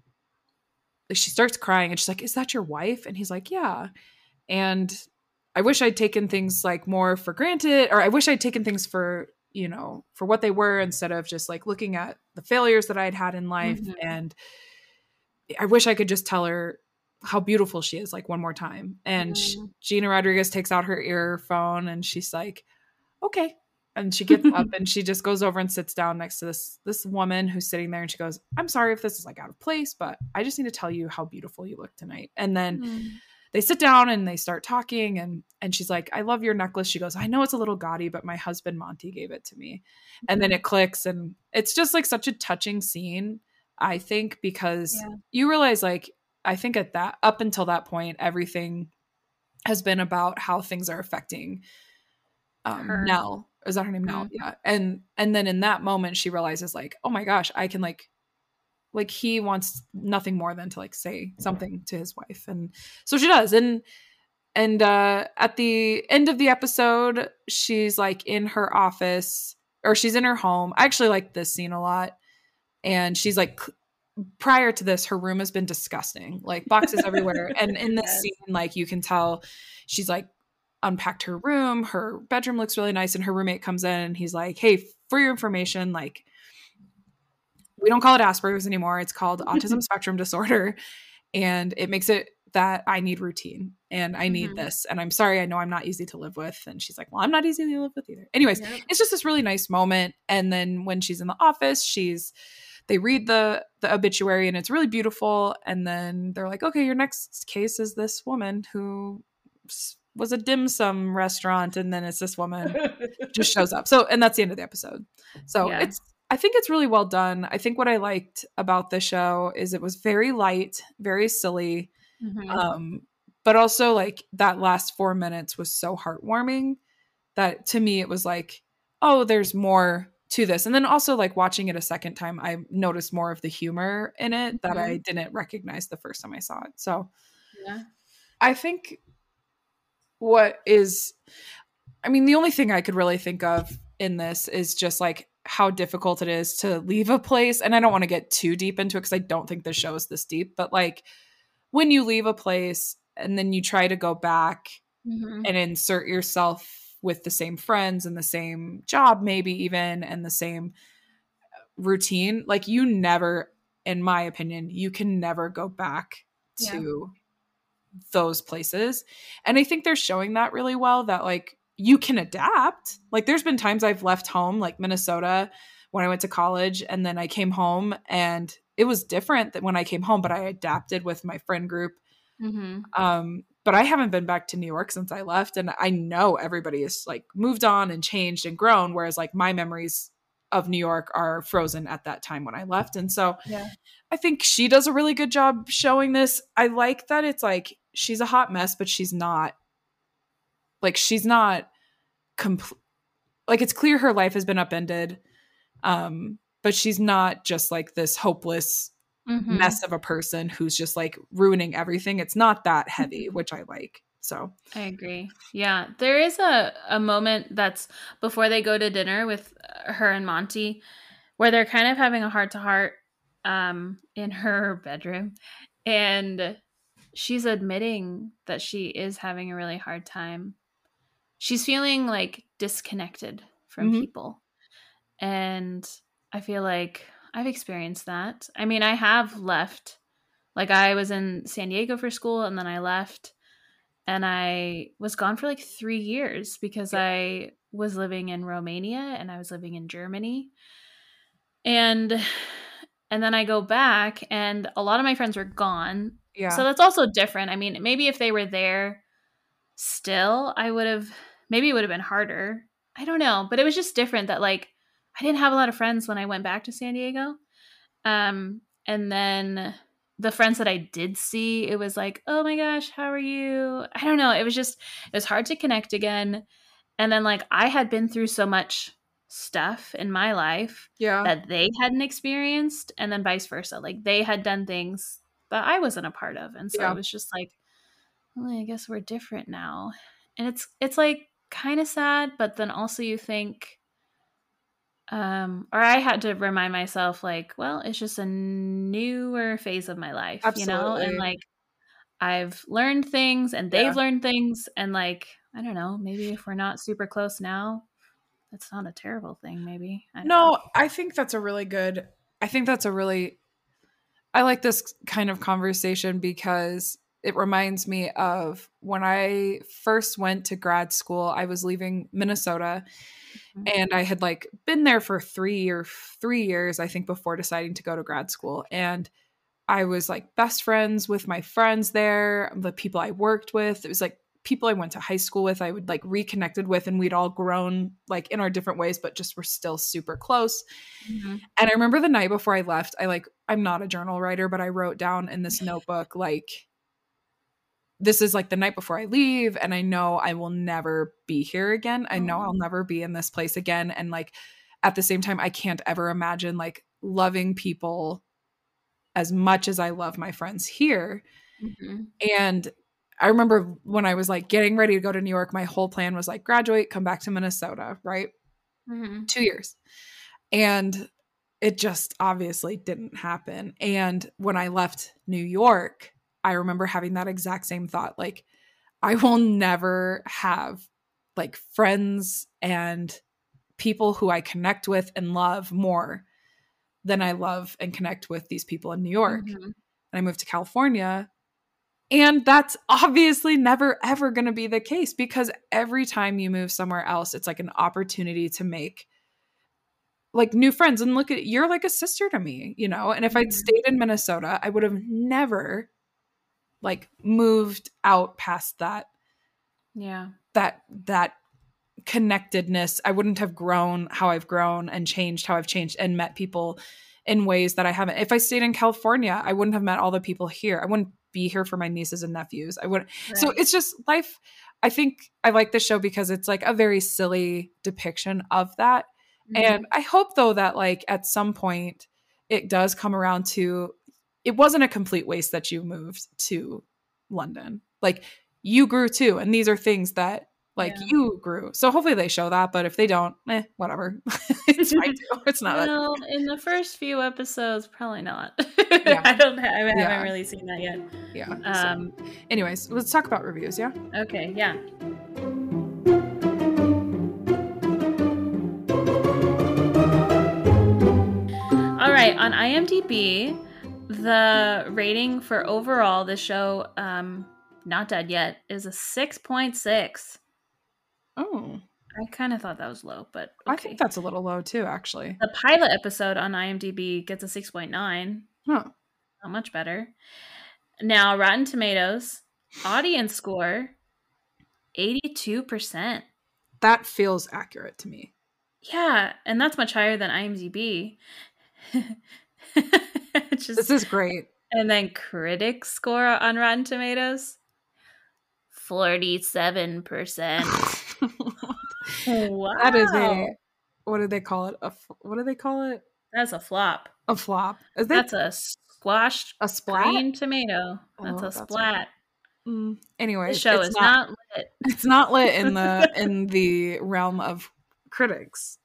A: she starts crying and she's like, Is that your wife? And he's like, Yeah. And I wish I'd taken things like more for granted, or I wish I'd taken things for, you know, for what they were instead of just like looking at the failures that I'd had in life. Mm-hmm. And I wish I could just tell her how beautiful she is like one more time. And mm-hmm. she, Gina Rodriguez takes out her earphone and she's like, Okay. And she gets up and she just goes over and sits down next to this this woman who's sitting there and she goes i'm sorry if this is like out of place but i just need to tell you how beautiful you look tonight. And then mm. they sit down and they start talking and and she's like i love your necklace. She goes i know it's a little gaudy but my husband monty gave it to me. And then it clicks and it's just like such a touching scene i think because yeah. you realize like i think at that up until that point everything has been about how things are affecting um, Nell is that her name now? Mm-hmm. Yeah. And and then in that moment she realizes like, oh my gosh, I can like like he wants nothing more than to like say something to his wife. And so she does. And and uh at the end of the episode, she's like in her office or she's in her home. I actually like this scene a lot. And she's like prior to this, her room has been disgusting, like boxes everywhere. And in this yes. scene, like you can tell she's like unpacked her room. Her bedroom looks really nice. And her roommate comes in and he's like, Hey, for your information, like, we don't call it Asperger's anymore. It's called autism spectrum disorder. And it makes it that I need routine and I need mm-hmm. this. And I'm sorry, I know I'm not easy to live with. And she's like, Well, I'm not easy to live with either. Anyways, yep. it's just this really nice moment. And then when she's in the office, she's they read the the obituary and it's really beautiful. And then they're like, Okay, your next case is this woman who was a dim sum restaurant, and then it's this woman just shows up. So and that's the end of the episode. So yeah. it's I think it's really well done. I think what I liked about the show is it was very light, very silly. Mm-hmm. Um, but also like that last four minutes was so heartwarming that to me it was like, oh, there's more to this. And then also like watching it a second time, I noticed more of the humor in it that mm-hmm. I didn't recognize the first time I saw it. So yeah. I think what is I mean, the only thing I could really think of in this is just like how difficult it is to leave a place. And I don't want to get too deep into it because I don't think the show is this deep, but like when you leave a place and then you try to go back mm-hmm. and insert yourself with the same friends and the same job, maybe even, and the same routine, like you never, in my opinion, you can never go back to. Those places. And I think they're showing that really well that like you can adapt. Like there's been times I've left home, like Minnesota when I went to college, and then I came home and it was different than when I came home, but I adapted with my friend group. Mm-hmm. Um, but I haven't been back to New York since I left, and I know everybody is like moved on and changed and grown, whereas like my memories of New York are frozen at that time when I left. And so yeah. I think she does a really good job showing this. I like that it's like she's a hot mess, but she's not like she's not complete. Like it's clear her life has been upended, um, but she's not just like this hopeless mm-hmm. mess of a person who's just like ruining everything. It's not that heavy, mm-hmm. which I like. So
B: I agree. Yeah, there is a a moment that's before they go to dinner with her and Monty, where they're kind of having a heart to heart um in her bedroom and she's admitting that she is having a really hard time she's feeling like disconnected from mm-hmm. people. And I feel like I've experienced that. I mean, I have left. Like I was in San Diego for school and then I left and I was gone for like 3 years because yeah. I was living in Romania and I was living in Germany. And and then I go back and a lot of my friends were gone. Yeah. So that's also different. I mean, maybe if they were there still, I would have maybe it would have been harder. I don't know, but it was just different that like I didn't have a lot of friends when I went back to San Diego. Um and then the friends that I did see, it was like, "Oh my gosh, how are you?" I don't know, it was just it was hard to connect again. And then like I had been through so much stuff in my life yeah. that they hadn't experienced and then vice versa. Like they had done things that I wasn't a part of. And so yeah. it was just like, well, I guess we're different now. And it's it's like kind of sad, but then also you think, um, or I had to remind myself, like, well, it's just a newer phase of my life, Absolutely. you know, and like I've learned things and they've yeah. learned things, and like, I don't know, maybe if we're not super close now, that's not a terrible thing, maybe.
A: I no, know. I think that's a really good, I think that's a really, I like this kind of conversation because it reminds me of when I first went to grad school. I was leaving Minnesota mm-hmm. and I had like been there for 3 or 3 years I think before deciding to go to grad school and I was like best friends with my friends there, the people I worked with. It was like people I went to high school with, I would like reconnected with, and we'd all grown like in our different ways, but just were still super close. Mm-hmm. And I remember the night before I left, I like, I'm not a journal writer, but I wrote down in this notebook, like, this is like the night before I leave and I know I will never be here again. I know I'll never be in this place again and like at the same time I can't ever imagine like loving people as much as I love my friends here. Mm-hmm. And I remember when I was like getting ready to go to New York, my whole plan was like graduate, come back to Minnesota, right? Mm-hmm. 2 years. And it just obviously didn't happen. And when I left New York, I remember having that exact same thought like I will never have like friends and people who I connect with and love more than I love and connect with these people in New York. Mm-hmm. And I moved to California. And that's obviously never, ever going to be the case because every time you move somewhere else, it's like an opportunity to make like new friends. And look at you're like a sister to me, you know? And if I'd mm-hmm. stayed in Minnesota, I would have never like moved out past that.
B: Yeah.
A: That, that connectedness. I wouldn't have grown how I've grown and changed how I've changed and met people in ways that I haven't. If I stayed in California, I wouldn't have met all the people here. I wouldn't be here for my nieces and nephews. I wouldn't. Right. So it's just life. I think I like the show because it's like a very silly depiction of that. Mm-hmm. And I hope though that like at some point it does come around to it wasn't a complete waste that you moved to London. Like you grew too. And these are things that like yeah. you grew. So hopefully they show that, but if they don't, eh, whatever. it's fine too. It's not.
B: Well, that. in the first few episodes, probably not. Yeah. I don't. I haven't yeah. really seen that yet.
A: Yeah. Um. So. Anyways, let's talk about reviews. Yeah.
B: Okay. Yeah. All right. On IMDb, the rating for overall the show, um, not dead yet, is a six point six.
A: Oh.
B: I kind of thought that was low, but
A: okay. I think that's a little low too, actually.
B: The pilot episode on IMDb gets a 6.9.
A: Huh.
B: Not much better. Now, Rotten Tomatoes, audience score, 82%.
A: That feels accurate to me.
B: Yeah, and that's much higher than IMDb.
A: Just, this is great.
B: And then critic score on Rotten Tomatoes, 47%.
A: wow. That is a what do they call it? A what do they call it?
B: That's a flop.
A: A flop.
B: Is that, that's a squashed
A: a splat? green
B: tomato. That's oh, a splat.
A: Mm. Anyway,
B: the show is not, not lit.
A: It's not lit in the in the realm of critics.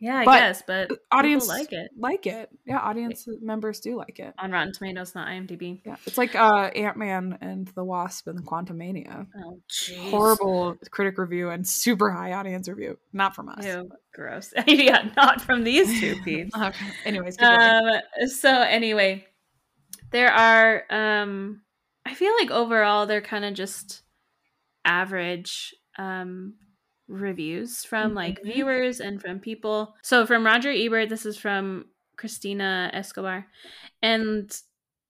B: Yeah, I but guess, but
A: audience like it. Like it. Yeah, audience members do like it.
B: On Rotten Tomatoes, not IMDb.
A: Yeah. It's like uh Ant-Man and the Wasp and Quantumania.
B: Oh, jeez.
A: Horrible critic review and super high audience review. Not from us.
B: Ew, gross. yeah, not from these two peeps.
A: okay. Anyways,
B: um so anyway, there are um I feel like overall they're kind of just average um reviews from mm-hmm. like viewers and from people. So from Roger Ebert, this is from Cristina Escobar. And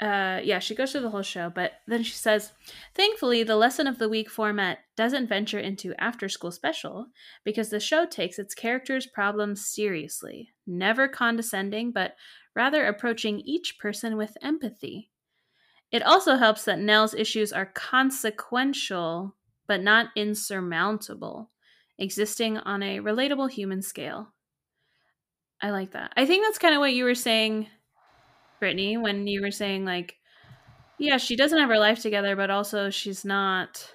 B: uh yeah, she goes through the whole show, but then she says, "Thankfully, the lesson of the week format doesn't venture into after school special because the show takes its characters' problems seriously, never condescending, but rather approaching each person with empathy." It also helps that Nell's issues are consequential but not insurmountable existing on a relatable human scale. I like that. I think that's kind of what you were saying, Brittany, when you were saying, like, yeah, she doesn't have her life together, but also she's not,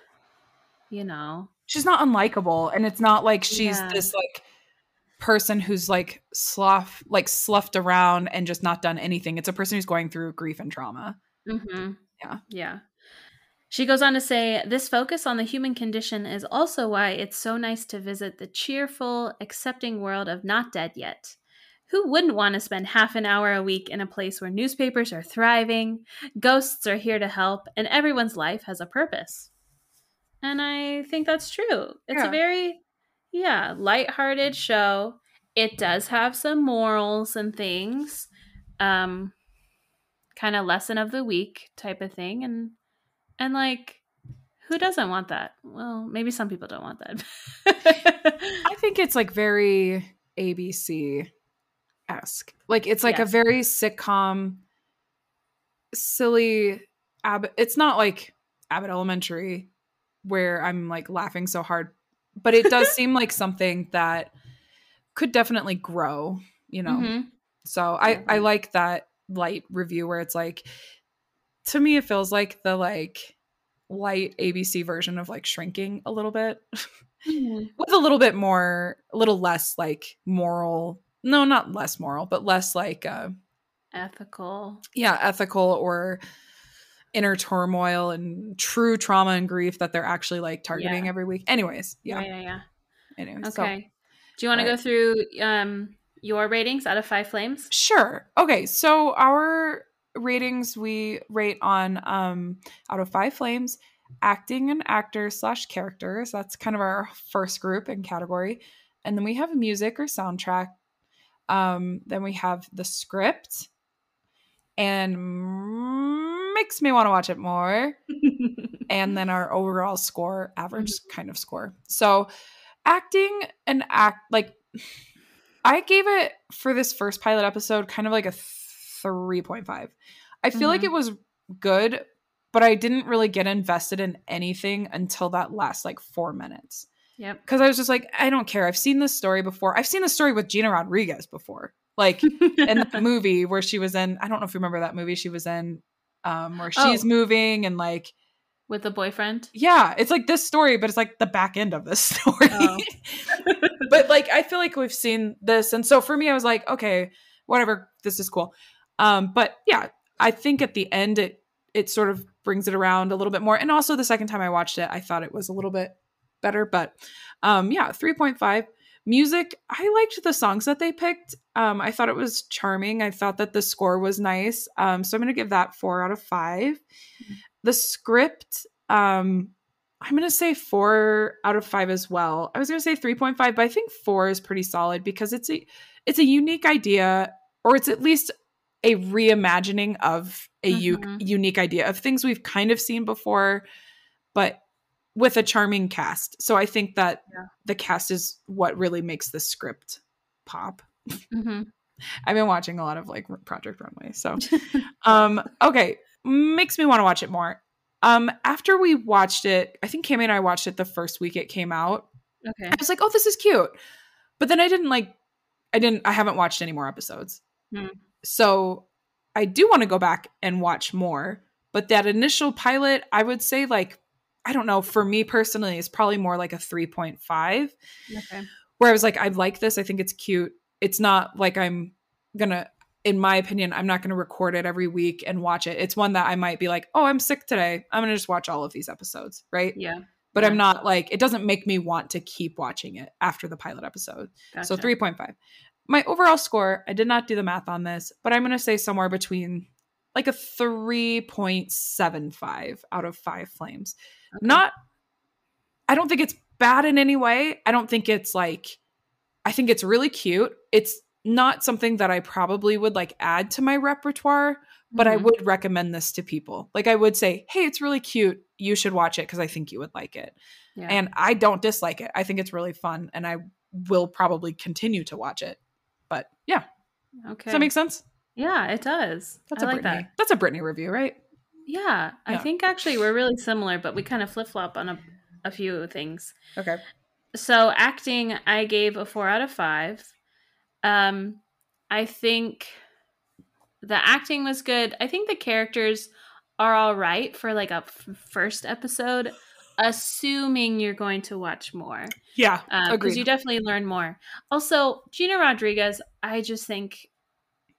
B: you know.
A: She's not unlikable. And it's not like she's yeah. this, like, person who's like slough like sloughed around and just not done anything it's a person who's going through grief and trauma
B: mm-hmm.
A: yeah
B: yeah she goes on to say, This focus on the human condition is also why it's so nice to visit the cheerful, accepting world of Not Dead Yet. Who wouldn't want to spend half an hour a week in a place where newspapers are thriving, ghosts are here to help, and everyone's life has a purpose? And I think that's true. It's yeah. a very, yeah, light-hearted show. It does have some morals and things, um, kind of lesson of the week type of thing, and and like, who doesn't want that? Well, maybe some people don't want that.
A: I think it's like very ABC esque. Like it's like yes. a very sitcom, silly. Abbott. It's not like Abbott Elementary, where I'm like laughing so hard, but it does seem like something that could definitely grow. You know. Mm-hmm. So I I like that light review where it's like to me it feels like the like light ABC version of like shrinking a little bit mm-hmm. with a little bit more a little less like moral no not less moral but less like uh
B: ethical
A: yeah ethical or inner turmoil and true trauma and grief that they're actually like targeting
B: Yeah.
A: every week. Anyways, yeah.
B: Yeah, yeah, yeah.
A: Anyways,
B: Okay.
A: so
B: Do you want to go through um your ratings out of five flames?
A: sure. Okay, so our ratings we rate on um out of five flames acting and actors slash characters that's kind of our first group and category. And then we have music or soundtrack. Um then we have the script. And makes me want to watch it more. And then our overall score average kind of score. So acting and act like i gave it for this first pilot episode kind of like a 3.5 i feel like
B: Mhm.
A: it was good but i didn't really get invested in anything until that last like four minutes
B: Yep.
A: because i was just like i don't care i've seen this story before i've seen this story with gina rodriguez before like in the movie where she was in i don't know if you remember that movie she was in um where she's
B: Oh.
A: moving and like
B: With the boyfriend.
A: yeah, it's like this story, but it's like the back end of this story.
B: Oh.
A: but like I feel like we've seen this, and so for me, I was like, okay, whatever, this is cool. Um, but yeah, I think at the end it it sort of brings it around a little bit more. And also the second time I watched it, I thought it was a little bit better. But um, yeah, three point five. Music, I liked the songs that they picked. Um, I thought it was charming. I thought that the score was nice. Um, so I'm gonna give that four out of 5 The script, um, I'm gonna say four out of five as well. I was gonna say 3.5, but I think four is pretty solid because it's a it's a unique idea, or it's at least a reimagining of a u-
B: Mhm.
A: unique idea of things we've kind of seen before, but with a charming cast. So I think that
B: Yeah.
A: the cast is what really makes the script pop.
B: hmm
A: I've been watching a lot of like Project Runway. So um okay, makes me want to watch it more. Um after we watched it, I think Cami and I watched it the first week it came out.
B: Okay.
A: I was like, "Oh, this is cute." But then I didn't like I didn't I haven't watched any more episodes.
B: Hmm.
A: So I do want to go back and watch more, but that initial pilot, I would say like I don't know, for me personally, it's probably more like a 3.5
B: Okay.
A: where I was like, I like this. I think it's cute. It's not like I'm gonna, in my opinion, I'm not gonna record it every week and watch it. It's one that I might be like, oh, I'm sick today. I'm gonna just watch all of these episodes, right?
B: Yeah.
A: But
B: Yeah.
A: I'm not like, it doesn't make me want to keep watching it after the pilot episode. So 3.5. My overall score, I did not do the math on this, but I'm gonna say somewhere between like a 3.75 out of five flames.
B: Okay.
A: not i don't think it's bad in any way. I don't think it's like i think it's really cute. It's not something that i probably would like add to my repertoire but i
B: Mhm.
A: would recommend this to people. Like i would say hey it's really cute. You should watch it because i think you would like it.
B: Yeah.
A: and i don't dislike it. I think it's really fun and i will probably continue to watch it but yeah
B: okay.
A: does that make sense
B: yeah, it does.
A: that's
B: I
A: a
B: like
A: Brittany.
B: that.
A: that's a Brittany review right
B: Yeah, I think actually we're really similar, but we kind of flip flop on a, a few things.
A: okay
B: So acting, I gave a four out of five. Um, I think the acting was good. I think the characters are all right for like a f- first episode, assuming you're going to watch more.
A: yeah
B: because
A: agreed
B: you definitely learn more. Also, Gina Rodriguez, I just think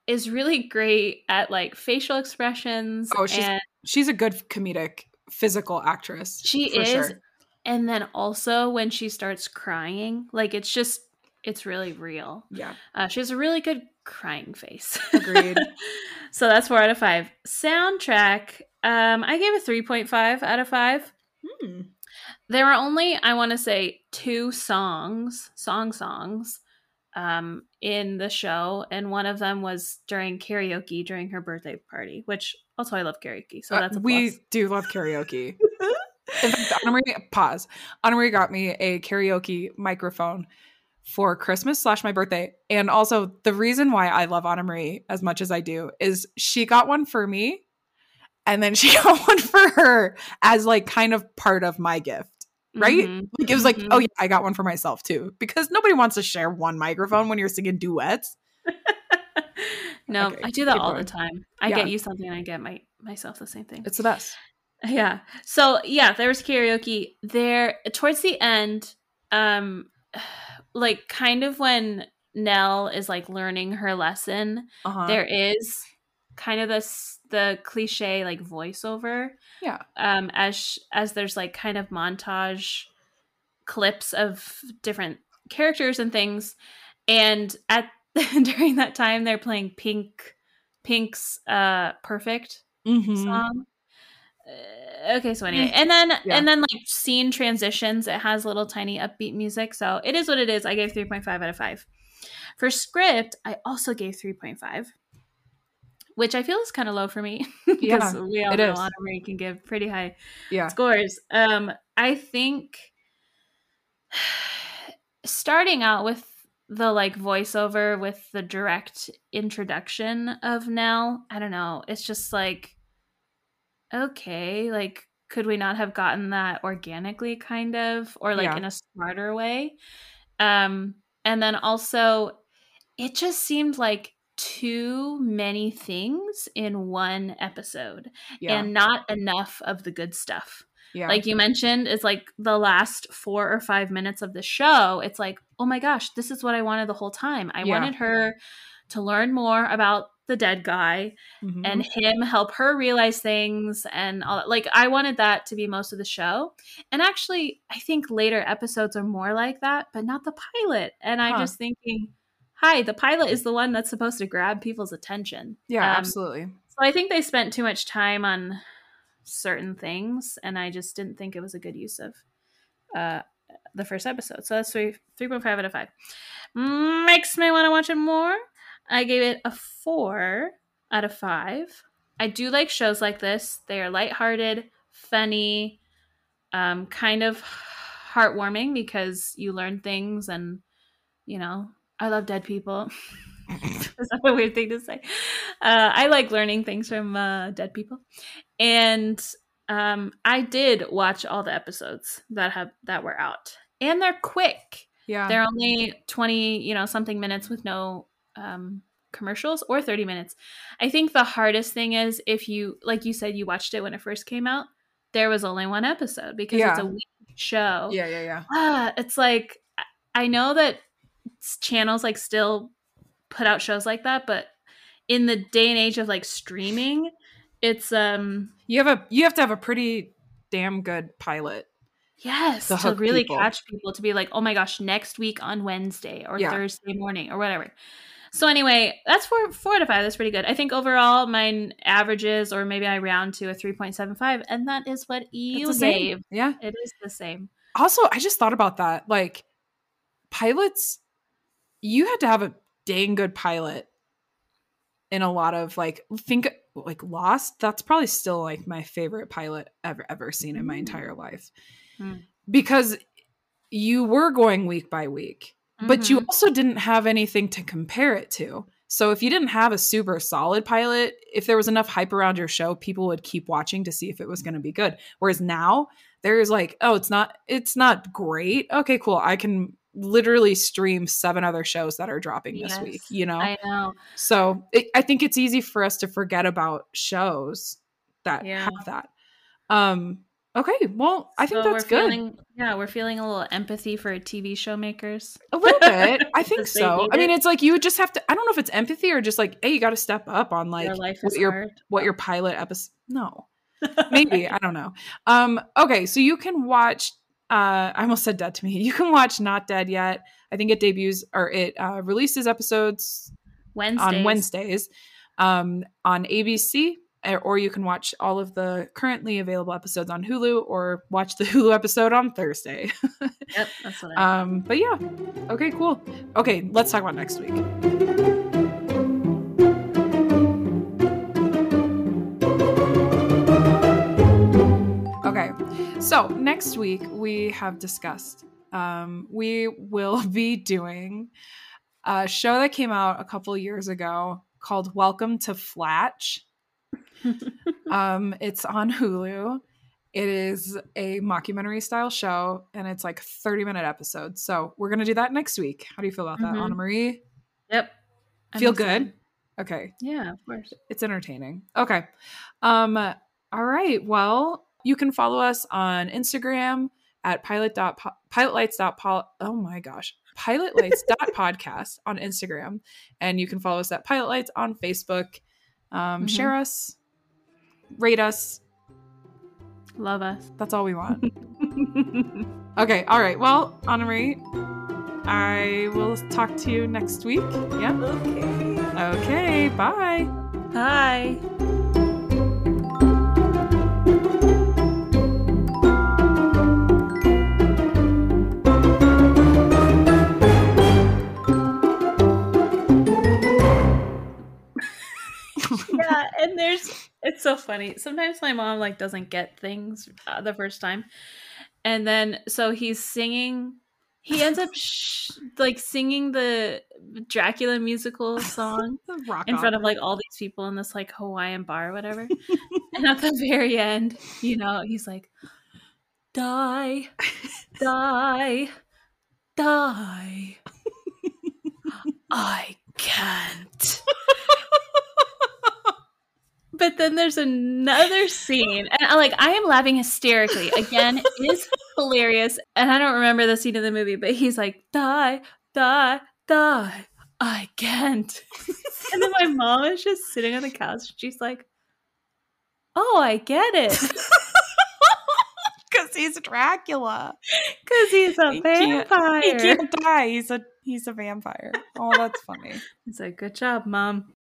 B: is really great at like facial expressions.
A: Oh, she's she's a good comedic physical actress
B: she is.
A: sure.
B: And then also when she starts crying, like it's just it's really real.
A: yeah
B: Uh, she has a really good crying face.
A: Agreed.
B: so that's four out of five. Soundtrack, um, I gave a three point five out of five.
A: Hmm.
B: There were only, I want to say, two songs, song songs, um, in the show, and one of them was during karaoke during her birthday party, which also I love karaoke, so
A: Uh,
B: that's a
A: we do love karaoke. In fact, Annemarie, pause. Annemarie got me a karaoke microphone for Christmas slash my birthday. And also, the reason why I love Annemarie as much as I do is she got one for me, and then she got one for her as like kind of part of my gift. Right?
B: Mhm.
A: Like it was like,
B: Mhm.
A: oh yeah, I got one for myself too, because nobody wants to share one microphone when you're singing duets.
B: no,
A: Okay,
B: I do that all
A: going.
B: the time. I
A: Yeah.
B: get you something, and I get my myself the same thing.
A: It's the best.
B: Yeah. So yeah, there was karaoke there towards the end. Um, like kind of when Nell is like learning her lesson,
A: Uh-huh.
B: there is kind of this the cliche like voiceover.
A: Yeah.
B: Um, as as there's like kind of montage clips of different characters and things, and at during that time they're playing Pink Pink's uh Perfect
A: Mhm.
B: song. Uh, okay, so anyway, and then
A: Yeah.
B: and then like scene transitions. It has little tiny upbeat music, so it is what it is. I gave three point five out of five. For script, I also gave three point five, which I feel is kind of low for me because
A: Yeah,
B: we all know
A: is.
B: Marie can give pretty high
A: Yeah.
B: scores. Um, I think starting out with the like voiceover with the direct introduction of Nell, I don't know. It's just like, okay, like, could we not have gotten that organically, kind of, or like
A: Yeah.
B: in a smarter way? Um, and then also, it just seemed like too many things in one episode
A: Yeah.
B: and not enough of the good stuff
A: yeah.
B: like you mentioned it's like the last four or five minutes of the show it's like oh my gosh this is what i wanted the whole time i
A: Yeah.
B: wanted her to learn more about the dead guy
A: Mhm.
B: and him help her realize things and all that like i wanted that to be most of the show and actually i think later episodes are more like that but not the pilot and i'm just thinking hi the pilot is the one that's supposed to grab people's attention
A: yeah,
B: um,
A: absolutely.
B: so I think they spent too much time on certain things, and I just didn't think it was a good use of uh, the first episode. So that's three three point five out of five. Makes me want to watch it more. I gave it a four out of five. I do like shows like this. They are lighthearted, funny, um, kind of heartwarming because you learn things and you know I love dead people. Is that a weird thing to say? Uh, I like learning things from uh, dead people, and um, I did watch all the episodes that have that were out, and they're quick.
A: Yeah.
B: They're only twenty, you know, something minutes with no um, commercials, or thirty minutes. I think the hardest thing is if you, like you said, you watched it when it first came out. There was only one episode because it's a week show
A: yeah, yeah, yeah.
B: ah, it's like I- know that channels like still put out shows like that, but in the day and age of like streaming, it's um
A: You have a you have to have a pretty damn good pilot.
B: yes
A: To
B: to really
A: people.
B: catch people to be like, oh my gosh, next week on Wednesday or
A: Yeah.
B: Thursday morning or whatever. So anyway, that's four four out of five. That's pretty good. I think overall mine averages, or maybe I round to a three point seven five, and that is what you gave.
A: Yeah.
B: It is the same.
A: Also, I just thought about that. Like pilots you had to have a dang good pilot in a lot of like think like Lost, that's probably still like my favorite pilot ever ever seen in my
B: Mm.
A: entire life.
B: Mm.
A: Because you were going week by week, but you
B: Mhm.
A: also didn't have anything to compare it to. So if you didn't have a super solid pilot, if there was enough hype around your show, people would keep watching to see if it was going to be good. Whereas now there's like, oh, it's not it's not great. Okay, cool. I can literally stream seven other shows that are dropping this week, you know?
B: I know.
A: So it, I think it's easy for us to forget about shows that
B: Yeah.
A: have that. Um okay, well, I think
B: So
A: that's
B: we're
A: good.
B: Feeling, yeah, we're feeling a little empathy for TV show makers.
A: A little bit. I think so. I mean, it's like you would just have to I don't know if it's empathy or just like, hey, you got to step up on like what your
B: hard.
A: what your pilot episode No. Maybe, I don't know. Um okay, so you can watch uh I almost said dead to me. You can watch Not Dead Yet. I think it debuts or it uh releases episodes
B: Wednesdays.
A: on Wednesdays um, on ABC, or- or you can watch all of the currently available episodes on Hulu, or watch the Hulu episode on Thursday.
B: Yep, that's what I.
A: um, but yeah, okay, cool. Okay, let's talk about next week. So next week we have discussed um, we will be doing a show that came out a couple years ago called Welcome to Flatch. um, it's on Hulu. It is a mockumentary style show and it's like 30 minute episodes. So we're going to do that next week. How do you feel about that,
B: Mhm.
A: Annemarie?
B: yep. I'm
A: Feel
B: excited.
A: good? Okay.
B: Yeah, of course.
A: It's entertaining. Okay. Um, all right. Well, you can follow us on Instagram at pilot dot po- pilotlights dot oh my gosh pilotlights dot podcast on Instagram and you can follow us at pilotlights on Facebook Um,
B: Mhm.
A: Share us, rate us.
B: Love us.
A: That's all we want. okay. All right. Well, Annemarie, I will talk to you next week. Yeah.
B: okay.
A: Okay. Bye.
B: Bye. And there's it's so funny. Sometimes my mom like doesn't get things uh, the first time, and then so he's singing. He ends up sh- like singing the Dracula musical song
A: Rock
B: in
A: on.
B: front of like all these people in this like Hawaiian bar or whatever. and at the very end, you know, he's like, "Die, die, die." I can't. But then there's another scene, and I like I am laughing hysterically. Again, it is hilarious, and I don't remember the scene of the movie, but he's like, "Die, die, die." I can't. and then my mom is just sitting on the couch. She's like, "Oh, I get it."
A: Because he's Dracula.
B: Because he's a
A: He can't-
B: vampire.
A: He can't die. He's a he's a vampire. Oh, that's funny.
B: He's like, good job, mom.